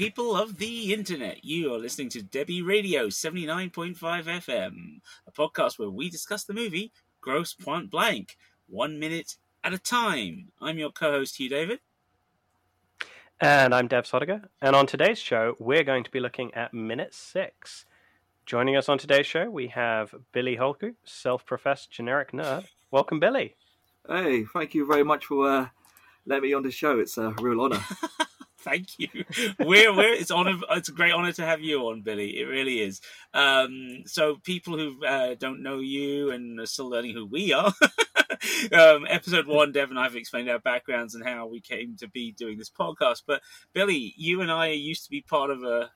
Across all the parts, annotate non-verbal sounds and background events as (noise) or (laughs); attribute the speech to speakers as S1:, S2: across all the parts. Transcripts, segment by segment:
S1: morning, people of the internet. You are listening to Debi Radio 79.5 FM, a podcast where we discuss the movie Grosse Pointe Blank, one minute at a time. I'm your co host, Hugh David.
S2: And I'm Dev Sodiger. And on today's show, we're going to be looking at minute six. Joining us on today's show, we have Billy Holku, self professed generic nerd. Welcome, Billy.
S3: Hey, thank you very much for uh, letting me on the show. It's a real honour. (laughs) (laughs)
S1: Thank you. We're, we're it's honor. It's a great honor to have you on, Billy. It really is. Um, so people who uh, don't know you and are still learning who we are. (laughs) um, episode one, Dev and I have explained our backgrounds and how we came to be doing this podcast. But Billy, you and I used to be part of a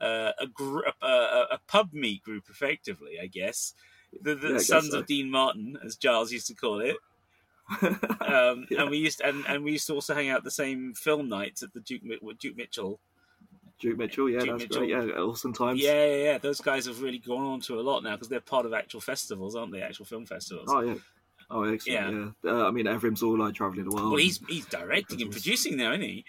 S1: uh, a, gr- a, a, a pub meet group, effectively, I guess. The, the
S3: Yeah, I guess
S1: Sons
S3: so.
S1: of Dean Martin, as Giles used to call it. (laughs) Um,
S3: Yeah.
S1: And we used and, and we used to also hang out the same film nights at the Duke with Duke Mitchell.
S3: Duke Mitchell, yeah,
S1: Duke
S3: that's
S1: Mitchell.
S3: great. Yeah, awesome times.
S1: Yeah, yeah, yeah. Those guys have really gone on to a lot now because they're part of actual festivals, aren't they? Actual film festivals.
S3: Oh yeah. Oh, excellent. Yeah. Uh, I mean, Evrim's all like traveling the world.
S1: well, he's he's directing and producing now, isn't he?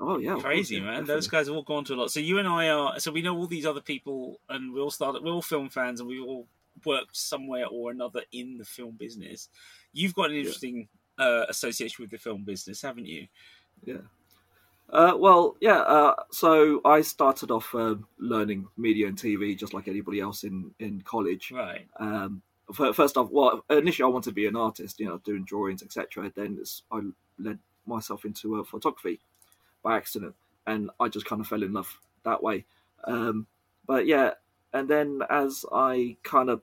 S3: oh yeah,
S1: Crazy
S3: course, yeah,
S1: man.
S3: definitely.
S1: Those guys have all gone to a lot. So you and I are. So we know all these other people, and we all started. We're all film fans, and we all worked somewhere or another in the film business. You've got an
S3: Yeah.
S1: interesting uh, association with the film business, haven't you?
S3: Uh, well, yeah. Uh, so I started off um learning media and TV just like anybody else in in college.
S1: Right.
S3: Um, first off, well, initially I wanted to be an artist, you know, doing drawings, etc. Then it's, I led myself into uh, photography by accident, and I just kind of fell in love that way. Um, but yeah, and then as I kind of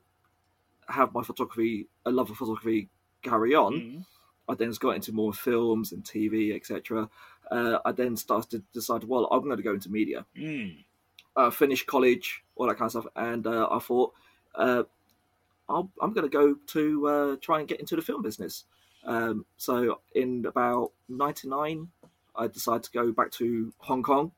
S3: have my photography, a love of photography, carry on,
S1: Mm.
S3: I then just got into more films and TV, etc. Uh, I then started to decide, well, I'm going to go into media
S1: Mm.
S3: uh, finished college, all that kind of stuff, and uh, I thought uh, I'll, I'm going to go to uh, try and get into the film business. Um, so in about '99, I decided to go back to Hong Kong,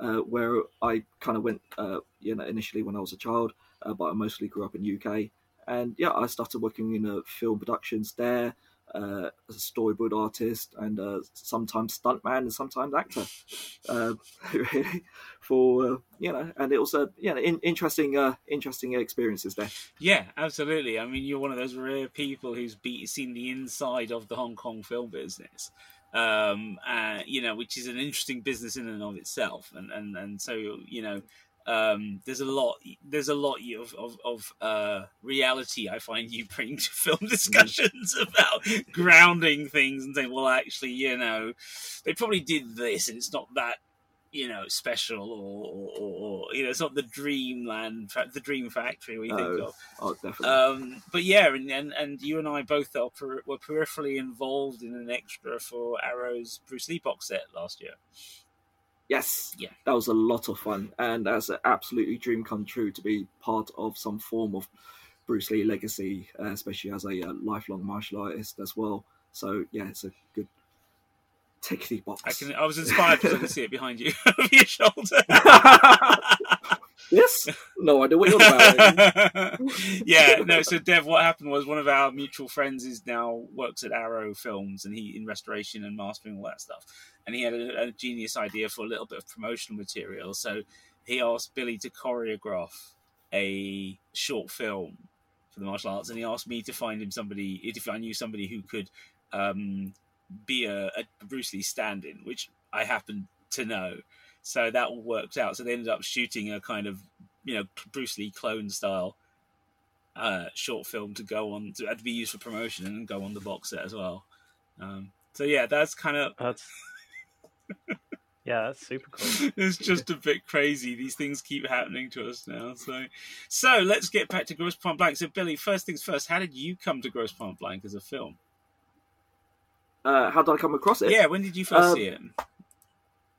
S3: uh, where I kind of went, uh, you know, initially when I was a child, uh, but I mostly grew up in UK. And yeah, I started working in uh, film productions there. Uh, as a storyboard artist and uh, sometimes stuntman and sometimes actor. (laughs) Uh, (laughs) really, for uh, you know, and it was a you know in, interesting uh, interesting experiences there.
S1: Yeah, absolutely. I mean, you're one of those rare people who's be, seen the inside of the Hong Kong film business, um, uh, you know, which is an interesting business in and of itself. And and, and so you know, um, there's a lot there's a lot of of, of uh, reality I find you bring to film discussions (laughs) about grounding things and saying, well, actually, you know, they probably did this, and it's not that you know special or, or, or, you know it's not the dreamland the dream factory we think of.
S3: Oh, definitely.
S1: um, but yeah and, and and you and I both are per- were peripherally involved in an extra for Arrow's Bruce Lee box set last year
S3: yes,
S1: yeah.
S3: that was a lot of fun, and that's an absolutely dream come true to be part of some form of Bruce Lee legacy, uh, especially as a uh, lifelong martial artist as well. So yeah, it's a good tickety box.
S1: I can I was inspired because I can see it behind you (laughs) over your shoulder (laughs)
S3: this? No idea what you're about. (laughs)
S1: yeah, no. So, Dev, what happened was one of our mutual friends is now works at Arrow Films, and he in restoration and mastering all that stuff. And he had a, a genius idea for a little bit of promotional material. So he asked Billy to choreograph a short film for the martial arts, and he asked me to find him somebody if I knew somebody who could um, be a, a Bruce Lee stand-in, which I happen to know. So that all worked out. So they ended up shooting a kind of, you know, Bruce Lee clone style uh, short film to go on to, to be used for promotion and go on the box set as well. Um, so yeah, that's kind of (laughs)
S2: That's yeah, that's super cool. (laughs)
S1: it's just a bit crazy. These things keep happening to us now. So, so let's get back to Grosse Pointe Blank. So, Billy, first things first, how did you come to Grosse Pointe Blank as a film?
S3: Uh, how did I come across it?
S1: Yeah, when did you first
S3: Um,
S1: see it?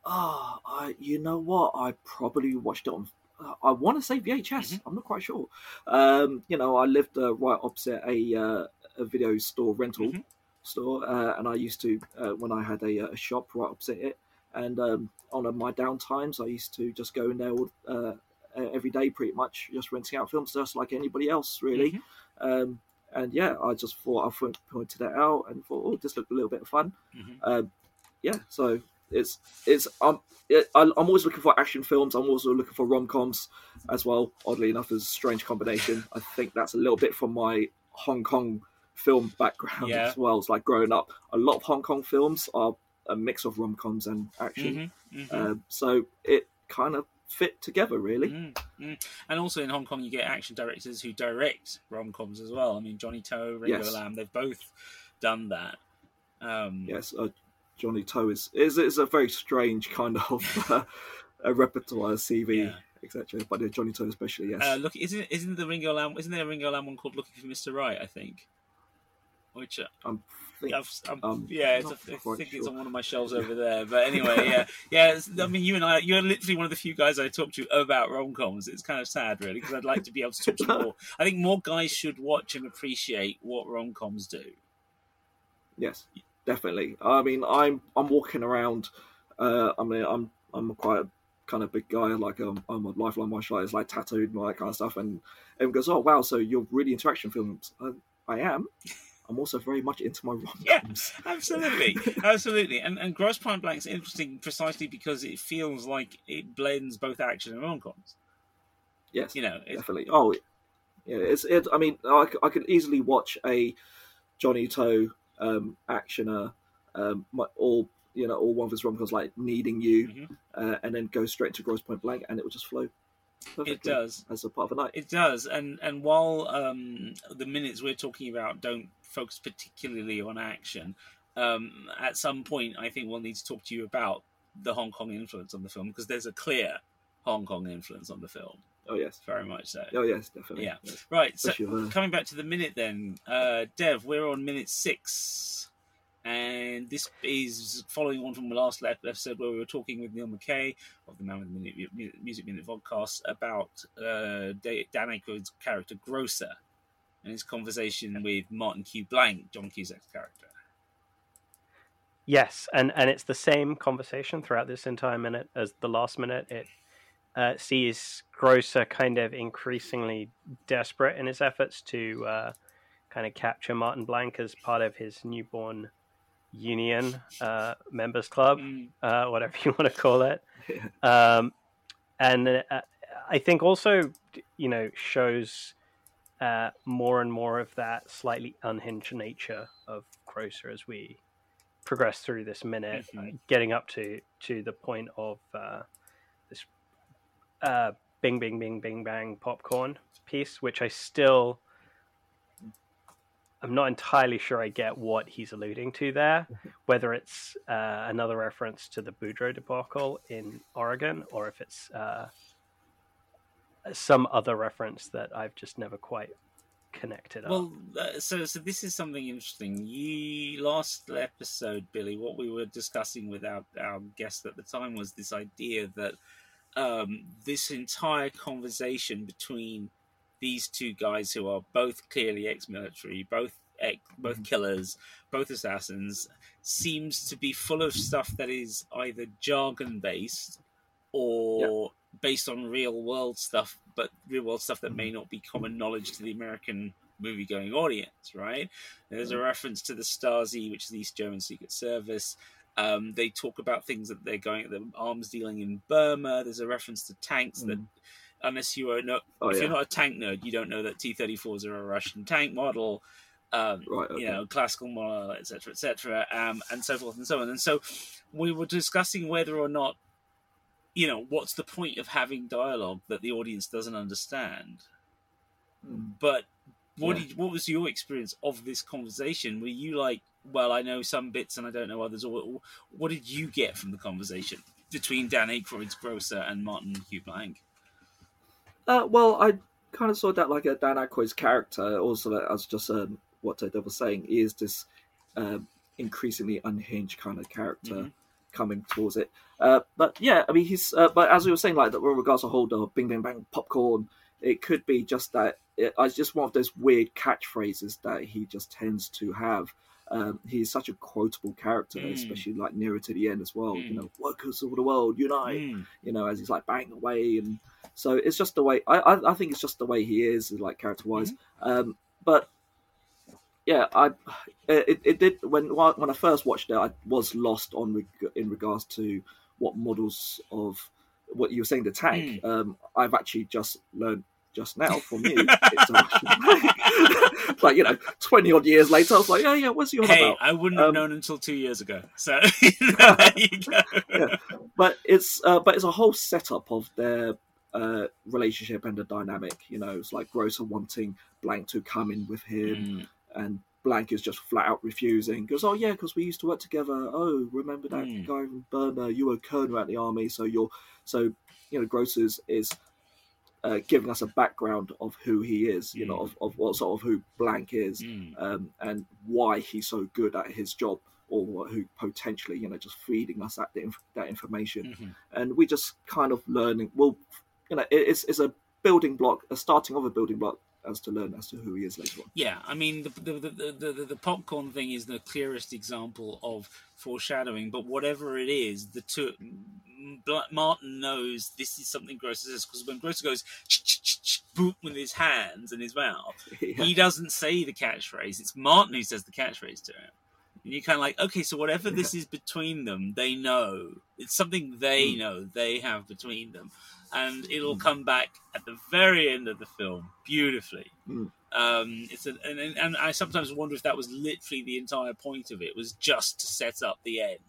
S3: Oh, I, you know what? I probably watched it on. uh, I want to say VHS.
S1: Mhm.
S3: I'm not quite sure. Um, you know, I lived uh, right opposite a uh, a video store rental
S1: Mhm.
S3: store, uh, and I used to uh, when I had a, a shop right opposite it. And um, on uh, my down times, I used to just go in there all, uh, every day, pretty much, just renting out films, just like anybody else, really.
S1: Mhm.
S3: Um, and yeah, I just thought I pointed it out and thought, oh, this looked a little bit of fun.
S1: Mhm.
S3: Um, yeah, so it's it's um it, I'm always looking for action films. I'm also looking for rom coms as well. Oddly enough, as a strange combination. I think that's a little bit from my Hong Kong film background
S1: Yeah.
S3: as well. It's like growing up, a lot of Hong Kong films are a mix of rom coms and action.
S1: Mhm, mhm.
S3: Um, so it kind of fit together, really.
S1: Mm, mm. And also in Hong Kong, you get action directors who direct rom coms as well. I mean, Johnny To, Ringo
S3: Yes.
S1: Lam, they've both done that. Um,
S3: Yes, uh, Johnny To is, is is a very strange kind of (laughs) uh, a repertoire, CV,
S1: Yeah.
S3: etc. But uh, Johnny To especially, yes.
S1: Uh, look, isn't isn't the Ringo Lam? Isn't there a Ringo Lam one called "Looking for Mr. Right"? I think. Which uh,
S3: I'm think,
S1: I've, I'm,
S3: um,
S1: yeah, it's a, I think it's on one of my shelves (laughs) over there. But anyway, yeah, yeah. I mean, you and I, you're literally one of the few guys I talk to about rom coms. It's kind of sad, really, because I'd like to be able to talk to (laughs) more. I think more guys should watch and appreciate what rom coms do.
S3: Yes, definitely. I mean, I'm I'm walking around. Uh, I mean, I'm I'm quite a kind of big guy. Like um, I'm a lifelong martial artist, like tattooed and all that kind of stuff. And everyone goes, "Oh wow, so you're really into action films?" Uh, I am. (laughs) I'm also very much into my rom coms.
S1: Absolutely, absolutely. And and Grosse Pointe Blank's interesting precisely because it feels like it blends both action and rom coms.
S3: Yes,
S1: You know, it's,
S3: definitely. Oh, yeah. It's it. I mean, I, I could easily watch a Johnny To um, actioner, um, my- all you know, all one of his rom coms like "Needing You,"
S1: Mhm.
S3: uh, and then go straight to Grosse Pointe Blank, and it will just flow.
S1: It does.
S3: as a part of a night.
S1: It does, and and while um, the minutes we're talking about don't focus particularly on action, um, at some point I think we'll need to talk to you about the Hong Kong influence on the film because there's a clear Hong Kong influence on the film,
S3: Oh yes.
S1: very much so.
S3: Oh yes, definitely.
S1: Yeah.
S3: Yes.
S1: Right, so
S3: Especially with, uh,
S1: coming back to the minute then, uh, Dev, we're on minute six, and this is following on from the last episode where we were talking with Neil McKay of the Man with the Minute Music Minute podcast about uh, Da- Dan Aykroyd's character Grocer and his conversation with Martin Q. Blank, John Cusack's character.
S2: Yes, and and it's the same conversation throughout this entire minute as the last minute. It uh, sees Grocer kind of increasingly desperate in his efforts to uh, kind of capture Martin Blank as part of his newborn union uh, members club,
S1: Mm,
S2: uh, whatever (laughs) you want to call it. Um, and uh, I think also, you know, shows uh, more and more of that slightly unhinged nature of Grocer as we progress through this minute,
S1: Mhm.
S2: getting up to to the point of uh, this uh, bing, bing, bing, bing, bang popcorn piece, which I still. I'm not entirely sure I get what he's alluding to there, (laughs) whether it's uh, another reference to the Boudreaux debacle in Oregon or if it's uh, some other reference that I've just never quite connected up.
S1: Well, uh, so so this is something interesting. You last episode, Billy, what we were discussing with our, our guest at the time was this idea that um, this entire conversation between these two guys who are both clearly ex-military, both ex, both mm-hmm. killers, both assassins, seems to be full of stuff that is either jargon based or based on real world stuff, but real world stuff that may mm-hmm. not be common knowledge to the American movie going audience, right? There's a mm-hmm. reference to the Stasi, which is the East German Secret Service. Um, they talk about things that they're going at the arms dealing in Burma. There's a reference to tanks that, unless you are no,
S3: Oh,
S1: if
S3: yeah.
S1: you're not a tank nerd, you don't know that T-34s are a Russian tank model. Um,
S3: Right. Okay.
S1: you know, classical model, etc., etc., um, and so forth and so on. And so we were discussing whether or not, you know, what's the point of having dialogue that the audience doesn't understand?
S3: Mm.
S1: But what
S3: Yeah.
S1: did, what was your experience of this conversation? Were you like, well, I know some bits and I don't know others, or what did you get from the conversation between Dan Aykroyd's Grocer and Martin Q. Blank?
S3: Uh, well, I kind of saw that like a Dan Aykroyd's character. Also, as just um, what Ted was saying, he is this um, increasingly unhinged kind of character
S1: Mhm.
S3: coming towards it. Uh, but yeah, I mean, he's. Uh, but as we were saying, like that with regards to whole the bing bing bang popcorn, it could be just that. It, it's just one of those weird catchphrases that he just tends to have. Um, he's such a quotable character,
S1: Mm.
S3: especially like nearer to the end as well.
S1: Mm.
S3: You know, workers of the world unite
S1: Mm.
S3: you know, as he's like banging away, and so it's just the way I I, I think it's just the way he is, like character wise. Um, but yeah, I it, it did when when I first watched it, I was lost on in regards to what models of what you were saying the tank. Mm. Um, I've actually just learned just now from you. it's a (laughs) like you know, twenty odd years later, I was like, yeah, yeah, what's your
S1: hey,
S3: about?
S1: I wouldn't um, have known until two years ago. (laughs) So (laughs) there you go.
S3: Yeah. But it's uh, but it's a whole setup of their uh, relationship and the dynamic. You know, it's like Grocer wanting Blank to come in with him, mm. and Blank is just flat out refusing. Goes, oh yeah, because we used to work together. Oh, remember that mm. guy from Burma? You were a colonel at the army, so you're so you know Grocers is uh, giving us a background of who he is, you mm. know, of, of what sort of who Blank is, mm. um, and why he's so good at his job, or who potentially, you know, just feeding us that that information, mm-hmm. and we just kind of learning. Well, you know, it's it's a building block, a starting of a building block as to learn as to who he is later on.
S1: Yeah, I mean the the, the the, the, popcorn thing is the clearest example of foreshadowing. But whatever it is, the two Martin knows this is something Grocer says because when Grocer goes boop with his hands and his mouth, (laughs) yeah. he doesn't say the catchphrase. It's Martin who says the catchphrase to him. And you're kind of like, okay, so whatever yeah. this is between them, they know. It's something they mm. know they have between them and it'll come back at the very end of the film beautifully. Mm. Um, it's a, and, and I sometimes wonder if that was literally the entire point of it was just to set up the end,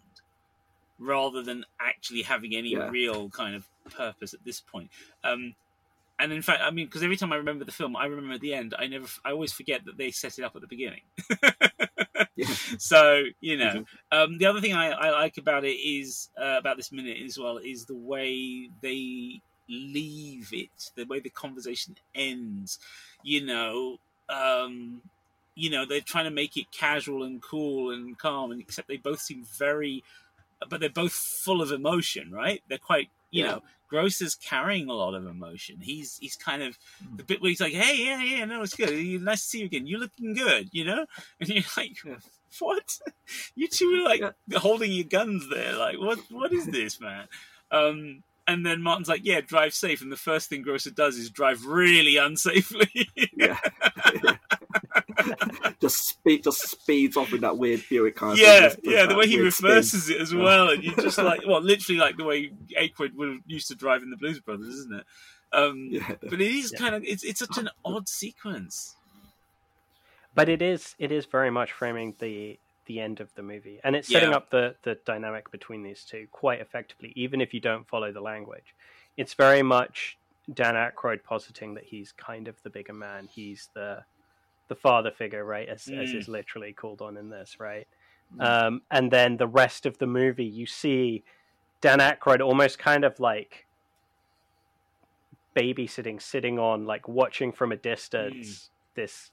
S1: rather than actually having any yeah. real kind of purpose at this point. Um, and in fact, I mean, because every time I remember the film, I remember at the end. I never, I always forget that they set it up at the beginning. (laughs) yeah. So you know, um, the other thing I, I, like about it is uh, about this minute as well is the way they leave it, the way the conversation ends. You know, um, you know, they're trying to make it casual and cool and calm, and except they both seem very, but they're both full of emotion, right? They're quite, you yeah. know, Gross is carrying a lot of emotion. He's he's kind of the bit where he's like, "Hey, yeah, yeah, no, it's good. Nice to see you again. You're looking good," you know, (laughs) and you're like, "What? (laughs) You two are like yeah. holding your guns there. Like, what? What is this, man?" Um, and then Martin's like, "Yeah, drive safe." And the first thing Grocer does is drive really unsafely. (laughs) yeah. (laughs)
S3: just speed, just speeds off in that weird Buick car.
S1: Yeah, yeah. The way he reverses speed. it as well, and you (laughs) just like, well, literally like the way Aykroyd would used to drive in the Blues Brothers, isn't it? Um, yeah, but it is yeah. kind of it's it's such an odd sequence.
S2: But it is it is very much framing the the end of the movie, and it's setting yeah. up the the dynamic between these two quite effectively, even if you don't follow the language. It's very much Dan Aykroyd positing that he's kind of the bigger man. He's the the father figure, right? As mm. as is literally called on in this, right? Mm. Um, and then the rest of the movie, you see Dan Aykroyd almost kind of like babysitting, sitting on, like watching from a distance. Mm. This,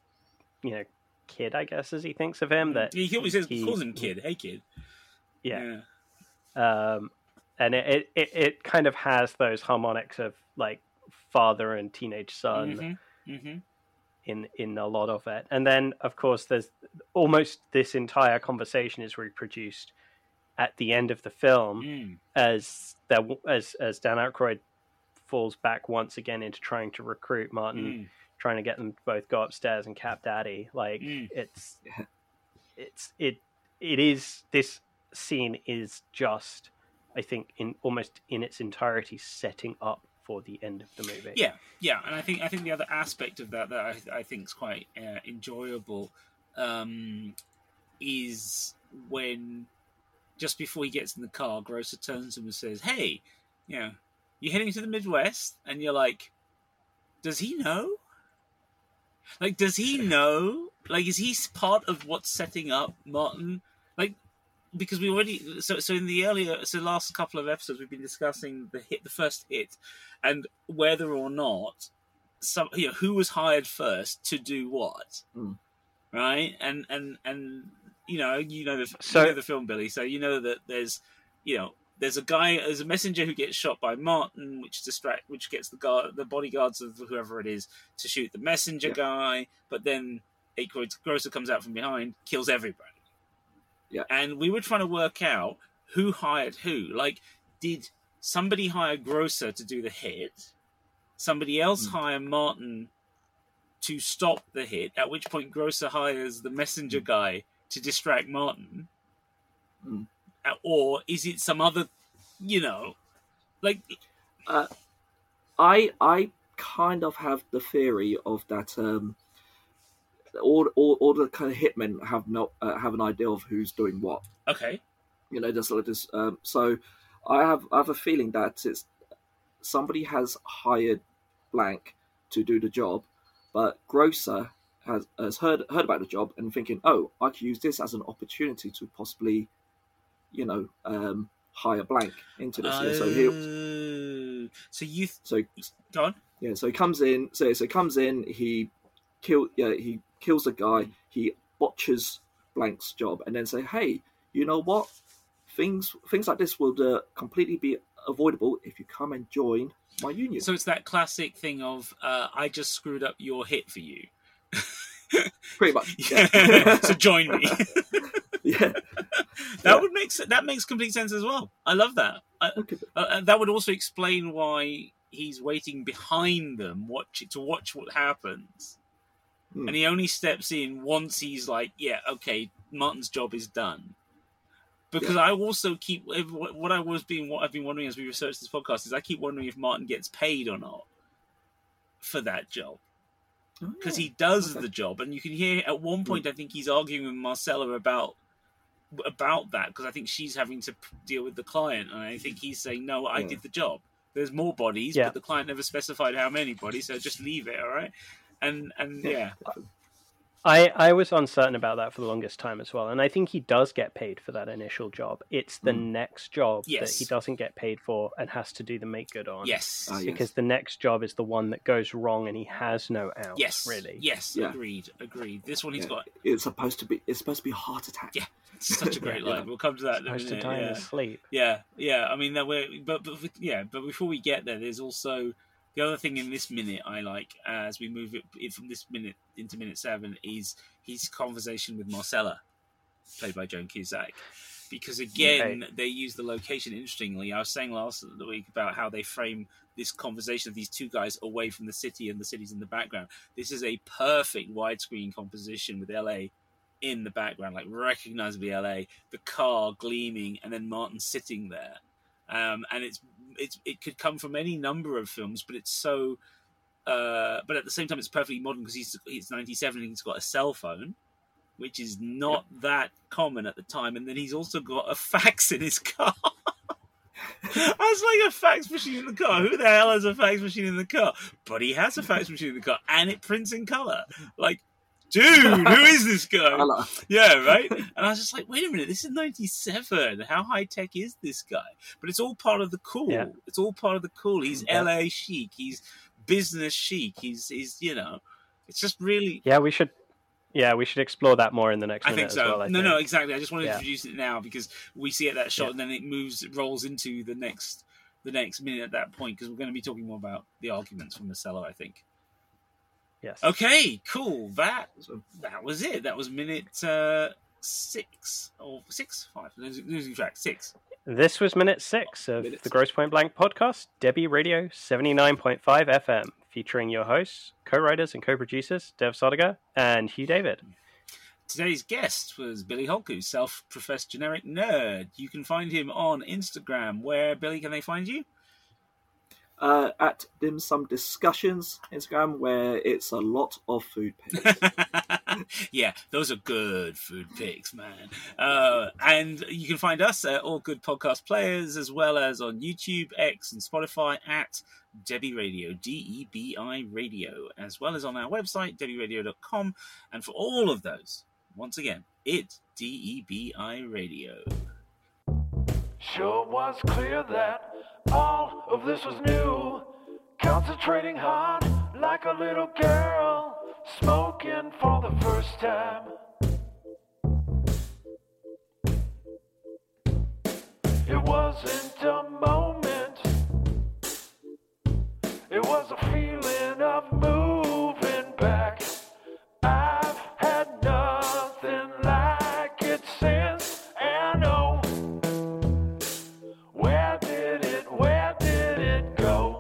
S2: you know, kid, I guess, as he thinks of him. That
S1: he always says, he, calls him kid. Hey, kid.
S2: Yeah. yeah. Um, and it, it it kind of has those harmonics of like father and teenage son mm-hmm. Mm-hmm. in in a lot of it. And then, of course, there's almost this entire conversation is reproduced at the end of the film mm. as that as as Dan Aykroyd falls back once again into trying to recruit Martin. Mm trying to get them to both go upstairs and cap daddy. Like mm. it's it's it it is this scene is just I think in almost in its entirety setting up for the end of the movie.
S1: Yeah, yeah, and I think I think the other aspect of that that I, I think is quite uh, enjoyable um, is when just before he gets in the car, Grocer turns to him and says, "Hey, you know, you're heading to the Midwest," and you're like, "Does he know?" Like, does he know? Like, is he part of what's setting up Martin? Like, because we already so so in the earlier so last couple of episodes we've been discussing the hit, the first hit, and whether or not some you know who was hired first to do what, mm. right? And and and you know you know the so, you know the film Billy, so you know that there's you know there's a guy, there's a messenger who gets shot by Martin, which distract, which gets the guard, the bodyguards of whoever it is to shoot the messenger yeah. guy. But then Aykroyd Grocer comes out from behind, kills everybody.
S3: Yeah,
S1: and we were trying to work out who hired who. Like, did somebody hire Grocer to do the hit? Somebody else mm. hire Martin to stop the hit. At which point, Grocer hires the messenger guy to distract Martin,
S3: Mm.
S1: Uh, or is it some other, you know, like
S3: I I kind of have the theory of that. Um, all, all, all the kind of hitmen have not uh, have an idea of who's doing what.
S1: okay,
S3: You know, just like this. Um, so, I have I have a feeling that it's somebody has hired blank to do the job, but Grocer has has heard heard about the job and thinking, oh, I could use this as an opportunity to possibly, you know, um, hire blank into this. Yeah, so he
S1: Oh. so you th-
S3: so
S1: go on.
S3: yeah, so he comes in. So so he comes in. He kill. Yeah, he kills a guy. He botches Blank's job, and then say, "Hey, you know what? Things things like this would uh, completely be avoidable if you come and join my union."
S1: So it's that classic thing of uh, I just screwed up your hit for you. (laughs)
S3: Pretty much. Yeah. (laughs)
S1: so join me. (laughs) (laughs)
S3: yeah.
S1: that
S3: Yeah.
S1: would make that makes complete sense as well. I love that. I,
S3: Okay.
S1: uh, that would also explain why he's waiting behind them, watch to watch what happens,
S3: Hmm.
S1: and he only steps in once he's like, "Yeah, okay, Martin's job is done." Because I also keep what I was being what I've been wondering as we research this podcast is I keep wondering if Martin gets paid or not for that job because he does
S3: Oh,
S1: the job, and you can hear at one point I think he's arguing with Marcella about about that because I think she's having to deal with the client, and I think he's saying, "No, I
S3: Yeah.
S1: did the job. There's more bodies,
S2: Yeah.
S1: but the client never specified how many bodies, so just leave it, all right?" And and yeah,
S2: I, I was uncertain about that for the longest time as well, and I think he does get paid for that initial job. It's the
S3: Mm.
S2: next job
S1: Yes.
S2: that he doesn't get paid for and has to do the make good on.
S1: yes,
S3: Ah, yeah.
S2: Because the next job is the one that goes wrong and he has no out.
S1: yes,
S2: Really.
S1: yes,
S3: Yeah.
S1: agreed, agreed. This one he's
S3: Yeah.
S1: got
S3: It's supposed to be. It's supposed to be a heart attack.
S1: Yeah. such a (laughs) great
S3: Yeah.
S1: line. We'll come to that in a
S2: Supposed to
S1: minute.
S2: die in
S1: yeah.
S2: his sleep.
S1: Yeah, yeah. I mean, that we're, but, but yeah, but before we get there, there's also the other thing in this minute I like as we move it, from this minute into minute seven is his conversation with Marcella, played by Joan Cusack. Because again, they use the location interestingly. I was saying last week about how they frame this conversation of these two guys away from the city and the city's in the background. This is a perfect widescreen composition with LA in the background, like recognizably LA, the car gleaming, and then Martin sitting there. Um, and it's it's it could come from any number of films, but it's so. Uh, but at the same time, it's perfectly modern because he's he's ninety seven and he's got a cell phone, which is not that common at the time. And then he's also got a fax in his car. (laughs) I was like a fax machine in the car. Who the hell has a fax machine in the car? But he has a fax machine in the car, and it prints in color. Like, dude, who is this guy? (laughs)
S3: I
S1: Yeah, right. And I was just like, wait a minute, this is '97. How high tech is this guy? But it's all part of the cool.
S2: Yeah.
S1: It's all part of the cool. He's
S2: Yeah.
S1: LA chic. He's business chic. He's he's you know, it's just really.
S2: Yeah, we should. Yeah, we should explore that more in the next
S1: I
S2: minute
S1: think
S2: as
S1: so.
S2: well. I
S1: no,
S2: think.
S1: no, exactly. I just wanted
S2: Yeah.
S1: to introduce it now because we see it that shot,
S2: Yeah.
S1: and then it moves, it rolls into the next, the next minute at that point because we're going to be talking more about the arguments from Marcella. I think.
S2: Yes.
S1: Okay, cool. That that was it. That was minute uh, six or six, five. Losing, losing track. Six.
S2: This was minute six of
S3: Minute
S2: the. Grosse Pointe Blank podcast, Debi Radio 79.5 FM, featuring your hosts, co writers, and co producers, Dev Sodiga and Hugh David.
S1: Today's guest was Billy Holku, self-professed generic nerd. You can find him on Instagram. Where Billy can they find you?
S3: Uh, at Dim Sum Discussions Instagram, where it's a lot of food pics. (laughs)
S1: yeah, those are good food pics, man. Uh, and you can find us at all good podcast players, as well as on YouTube, X, and Spotify at Debi Radio, D E B I Radio, as well as on our website, debiradio.com. And for all of those, once again, it's D E B I Radio.
S4: Sure was clear that all of this was new. Concentrating hard like a little girl, smoking for the first time. It wasn't a moment.